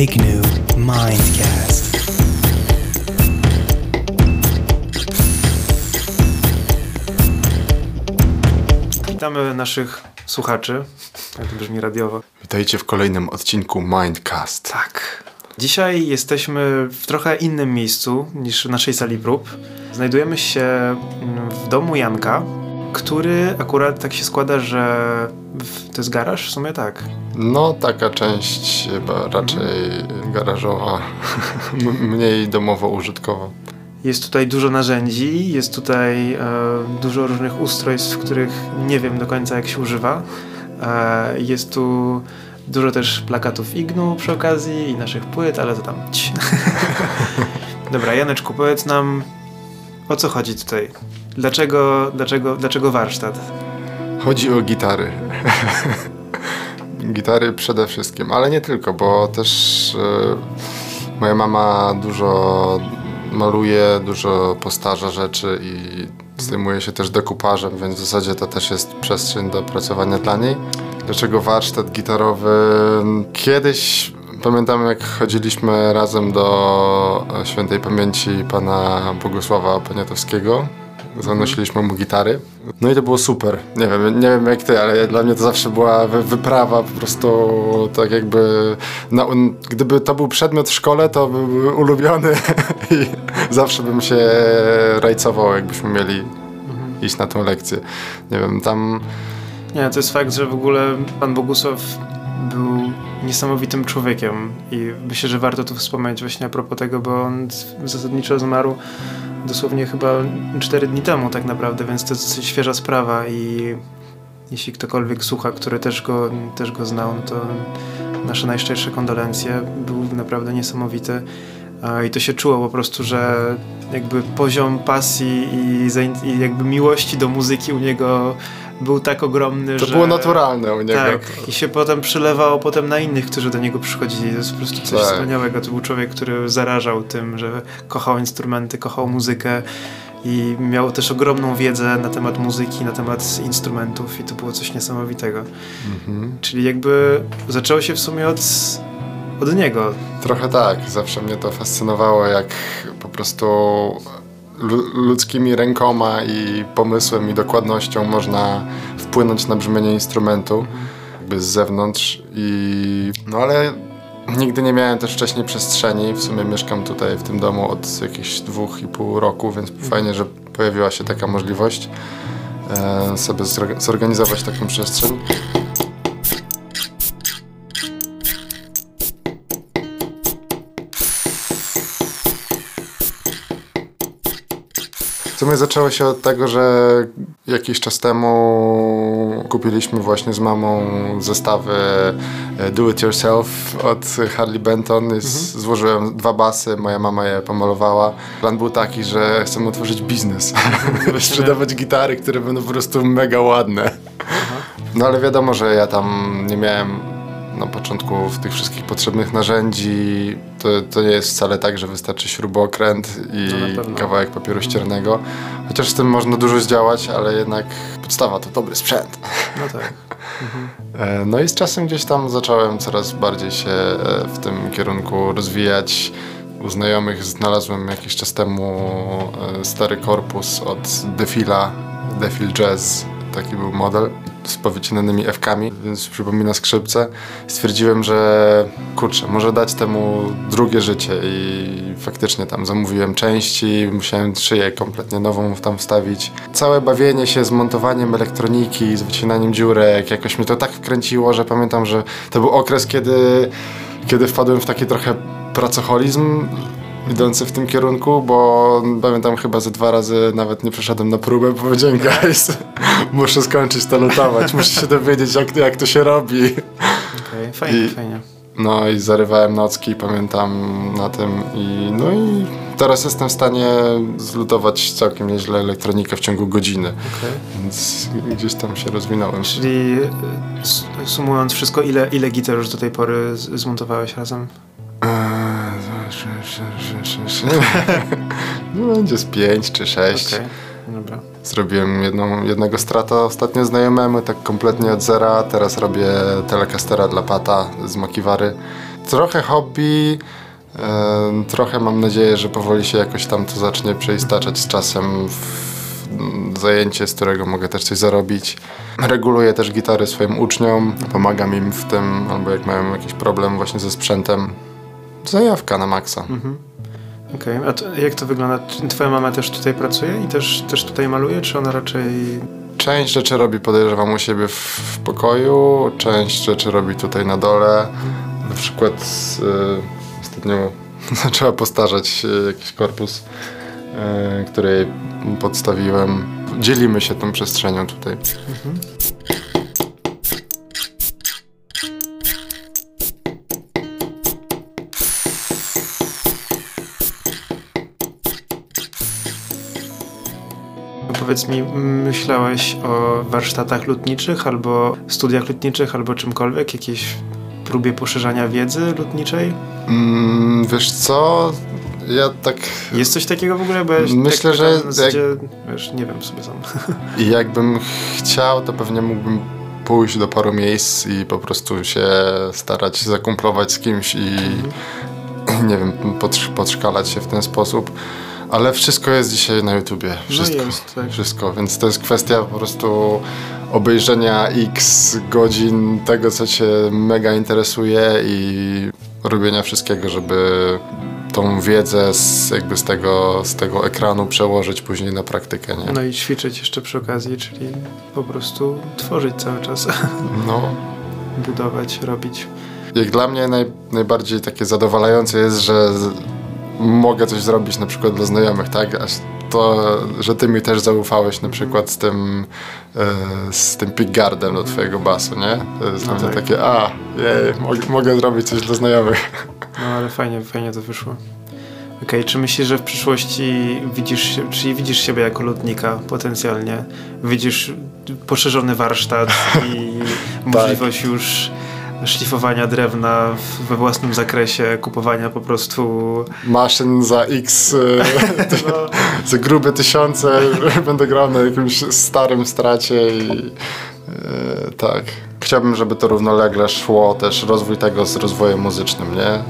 Ignu Mindcast. Witamy naszych słuchaczy. Jak to brzmi radiowo. Witajcie w kolejnym odcinku Mindcast. Tak. Dzisiaj jesteśmy w trochę innym miejscu niż w naszej sali prób. Znajdujemy się w domu Janka, który akurat tak się składa, że to jest garaż? W sumie tak. No, taka część chyba raczej garażowa, m- mniej domowo-użytkowa. Jest tutaj dużo narzędzi, jest tutaj e, dużo różnych ustrojstw, których nie wiem do końca jak się używa. E, jest tu dużo też plakatów Ignu przy okazji i naszych płyt, ale to tam. Dobra, Janeczku, powiedz nam o co chodzi tutaj? Dlaczego, dlaczego, dlaczego warsztat? Chodzi o gitary. gitary przede wszystkim, ale nie tylko, bo też e, moja mama dużo maluje, dużo postarza rzeczy i zajmuje się też dekupażem, więc w zasadzie to też jest przestrzeń do pracowania dla niej. Dlaczego warsztat gitarowy? Kiedyś pamiętam jak chodziliśmy razem do świętej pamięci pana Bogusława Poniatowskiego. Zanosiliśmy mu gitary. No i to było super. Nie wiem, nie wiem jak ty, ale dla mnie to zawsze była wy- wyprawa po prostu tak jakby... No, gdyby to był przedmiot w szkole, to byłby ulubiony i zawsze bym się rajcował, jakbyśmy mieli iść na tą lekcję. Nie wiem, tam... Nie, to jest fakt, że w ogóle pan Bogusław był niesamowitym człowiekiem i myślę, że warto tu wspomnieć właśnie a propos tego, bo on zasadniczo zmarł dosłownie chyba 4 dni temu tak naprawdę, więc to jest świeża sprawa i jeśli ktokolwiek słucha, który też go, też go znał, no to nasze najszczersze kondolencje. Był naprawdę niesamowity. I to się czuło po prostu, że jakby poziom pasji i, i jakby miłości do muzyki u niego był tak ogromny, To że... było naturalne u niego. Tak, i się potem przelewało potem na innych, którzy do niego przychodzili. To jest po prostu coś Tak. wspaniałego. To był człowiek, który zarażał tym, że kochał instrumenty, kochał muzykę i miał też ogromną wiedzę na temat muzyki, na temat instrumentów i to było coś niesamowitego. Mhm. Czyli jakby zaczęło się w sumie od, od niego. Trochę tak, zawsze mnie to fascynowało, jak po prostu lu- ludzkimi rękoma i pomysłem i dokładnością można wpłynąć na brzmienie instrumentu z zewnątrz i no ale nigdy nie miałem też wcześniej przestrzeni, w sumie mieszkam tutaj w tym domu od jakichś dwóch i pół roku, więc fajnie, że pojawiła się taka możliwość e, sobie zorga- zorganizować taką przestrzeń. Sumie zaczęło się od tego, że jakiś czas temu kupiliśmy właśnie z mamą zestawy e, Do It Yourself od Harley Benton. Jest, Złożyłem dwa basy, moja mama je pomalowała. Plan był taki, że chcemy otworzyć biznes. Sprzedawać gitary, które będą po prostu mega ładne. No ale wiadomo, że ja tam nie miałem na początku w tych wszystkich potrzebnych narzędzi. To, to nie jest wcale tak, że wystarczy śrubokręt i No kawałek papieru ściernego. Chociaż z tym można dużo zdziałać, ale jednak podstawa to dobry sprzęt. No tak. E, No i z czasem gdzieś tam zacząłem coraz bardziej się e, w tym kierunku rozwijać. U znajomych znalazłem jakiś czas temu e, stary korpus od Defila, Defil Jazz, taki był model z powycinanymi F-kami, więc przypomina skrzypce. Stwierdziłem, że kurczę, może dać temu drugie życie i faktycznie tam zamówiłem części, musiałem szyję kompletnie nową tam wstawić. Całe bawienie się z montowaniem elektroniki, z wycinaniem dziurek, jakoś mnie to tak wkręciło, że pamiętam, że to był okres, kiedy, kiedy wpadłem w taki trochę pracoholizm idący w tym kierunku, bo pamiętam chyba ze dwa razy nawet nie przeszedłem na próbę, bo powiedziałem, guys, muszę skończyć to lutować, muszę się dowiedzieć, jak, jak to się robi. Okej, Fajnie, I- fajnie. No i zarywałem nocki, pamiętam na tym i no i teraz jestem w stanie zlutować całkiem nieźle elektronikę w ciągu godziny, Okej. więc gdzieś tam się rozwinąłem. Czyli s- sumując wszystko, ile, ile gitar już do tej pory zmontowałeś razem? No będzie z pięć czy sześć. Dobra. Zrobiłem jedną, jednego strata ostatnio znajomemu, tak kompletnie od zera. Teraz robię telecastera dla Pata z Makiwary. trochę hobby, trochę mam nadzieję, że powoli się jakoś tam to zacznie przeistaczać z czasem w zajęcie, z którego mogę też coś zarobić. Reguluję też gitary swoim uczniom, pomagam im w tym, albo jak mają jakiś problem właśnie ze sprzętem. Zajawka na maksa. Okej, a to, jak to wygląda? Twoja mama też tutaj pracuje i też, też tutaj maluje, czy ona raczej... Część rzeczy robi, podejrzewam, u siebie w, w pokoju, część rzeczy robi tutaj na dole. Na przykład y, ostatnio zaczęła postarzać y, jakiś korpus, y, który podstawiłem. Dzielimy się tą przestrzenią tutaj. Powiedz mi, myślałeś o warsztatach lutniczych, albo studiach lutniczych, albo czymkolwiek? Jakiejś próbie poszerzania wiedzy lutniczej? Mm, wiesz co? Ja tak Jest coś takiego w ogóle? Bo ja się Myślę, tak że jak- wiesz, nie wiem sobie sam. jakbym chciał, to pewnie mógłbym pójść do paru miejsc i po prostu się starać zakumplować z kimś i nie wiem, podsz- podszkalać się w ten sposób. Ale wszystko jest dzisiaj na YouTubie. Wszystko. No jest, tak. Wszystko, więc to jest kwestia po prostu obejrzenia x godzin tego, co cię mega interesuje i robienia wszystkiego, żeby tą wiedzę z, jakby z tego, z tego ekranu przełożyć później na praktykę, nie? No i ćwiczyć jeszcze przy okazji, czyli po prostu tworzyć cały czas, No, budować, robić. jak dla mnie naj, najbardziej takie zadowalające jest, że mogę coś zrobić na przykład dla znajomych, tak? Aż to, że ty mi też zaufałeś na przykład z tym e, z tym pickguardem do twojego basu, nie? To jest No tak. takie, a, jej, mogę, mogę zrobić coś dla znajomych. No ale fajnie, fajnie to wyszło. Okej, czy myślisz, że w przyszłości widzisz, czyli widzisz siebie jako lutnika potencjalnie? Widzisz poszerzony warsztat i możliwość już szlifowania drewna w- we własnym zakresie, kupowania po prostu Maszyn za x, e, no, za grube tysiące, będę grał na jakimś starym stracie i e, tak. Chciałbym, żeby to równolegle szło też rozwój tego z rozwojem muzycznym, nie?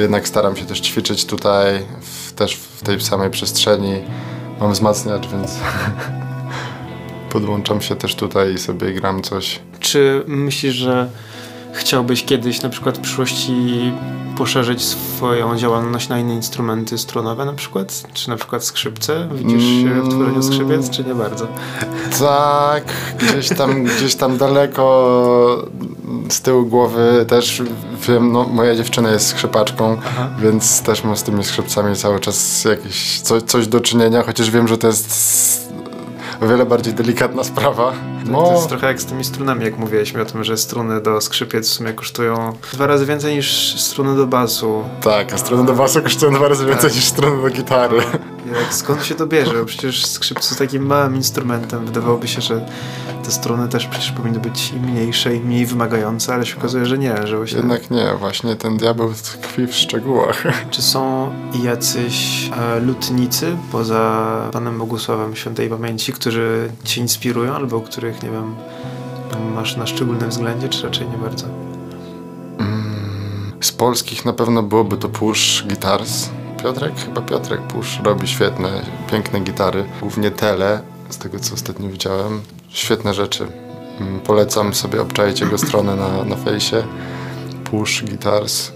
Jednak staram się też ćwiczyć tutaj, w, też w tej samej przestrzeni. Mam wzmacniacz, więc podłączam się też tutaj i sobie gram coś. Czy myślisz, że chciałbyś kiedyś na przykład w przyszłości poszerzyć swoją działalność na inne instrumenty strunowe na przykład? Czy na przykład skrzypce? Widzisz się w tworzeniu skrzypiec, czy nie bardzo? Tak, gdzieś tam, gdzieś tam daleko z tyłu głowy też wiem, no moja dziewczyna jest skrzypaczką, Aha. więc też mam z tymi skrzypcami cały czas jakieś coś, coś do czynienia, chociaż wiem, że to jest o wiele bardziej delikatna sprawa. No, To jest trochę jak z tymi strunami, jak mówiliśmy o tym, że struny do skrzypiec w sumie kosztują dwa razy więcej niż struny do basu. tak, a strony do basu kosztują dwa razy więcej Tak. niż strony do gitary. Jak, skąd się to bierze? Przecież skrzypce są takim małym instrumentem. Wydawałoby się, że te struny też przecież powinny być i mniejsze, i mniej wymagające, ale się okazuje, że nie, że właśnie... Jednak nie, właśnie ten diabeł tkwi w szczegółach. Czy są jacyś e, lutnicy poza Panem Bogusławem Świętej Pamięci, którzy Cię inspirują albo których, nie wiem, masz na szczególnym względzie, czy raczej nie bardzo? Z polskich na pewno byłoby to Push Guitars. Piotrek? Chyba Piotrek Push robi świetne, piękne gitary. Głównie tele, z tego co ostatnio widziałem. Świetne rzeczy. Mm, Polecam sobie obczaić jego stronę na, na fejsie. Push Guitars.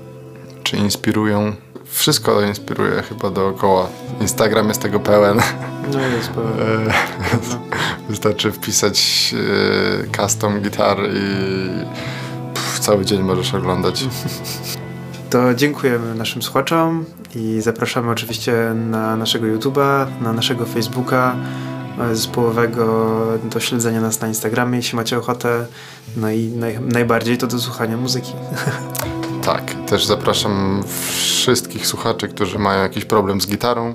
Czy inspirują? Wszystko inspiruje chyba dookoła. Instagram jest tego pełen. No jest pełen. Wystarczy wpisać e, custom gitar i pff, cały dzień możesz oglądać. To dziękujemy naszym słuchaczom i zapraszamy oczywiście na naszego YouTube'a, na naszego Facebooka e, zespołowego, do śledzenia nas na Instagramie, jeśli macie ochotę. No i naj, najbardziej to do słuchania muzyki. Tak, też zapraszam wszystkich słuchaczy, którzy mają jakiś problem z gitarą,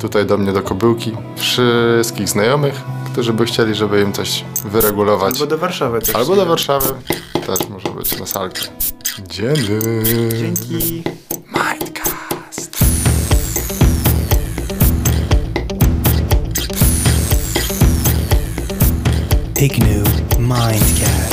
tutaj do mnie do kobyłki. Wszystkich znajomych, którzy by chcieli, żeby im coś wyregulować. Albo do Warszawy też. Albo do Warszawy. Też może być na salkę. Dzięki. Dzięki. Mindcast. Ignu Mindcast.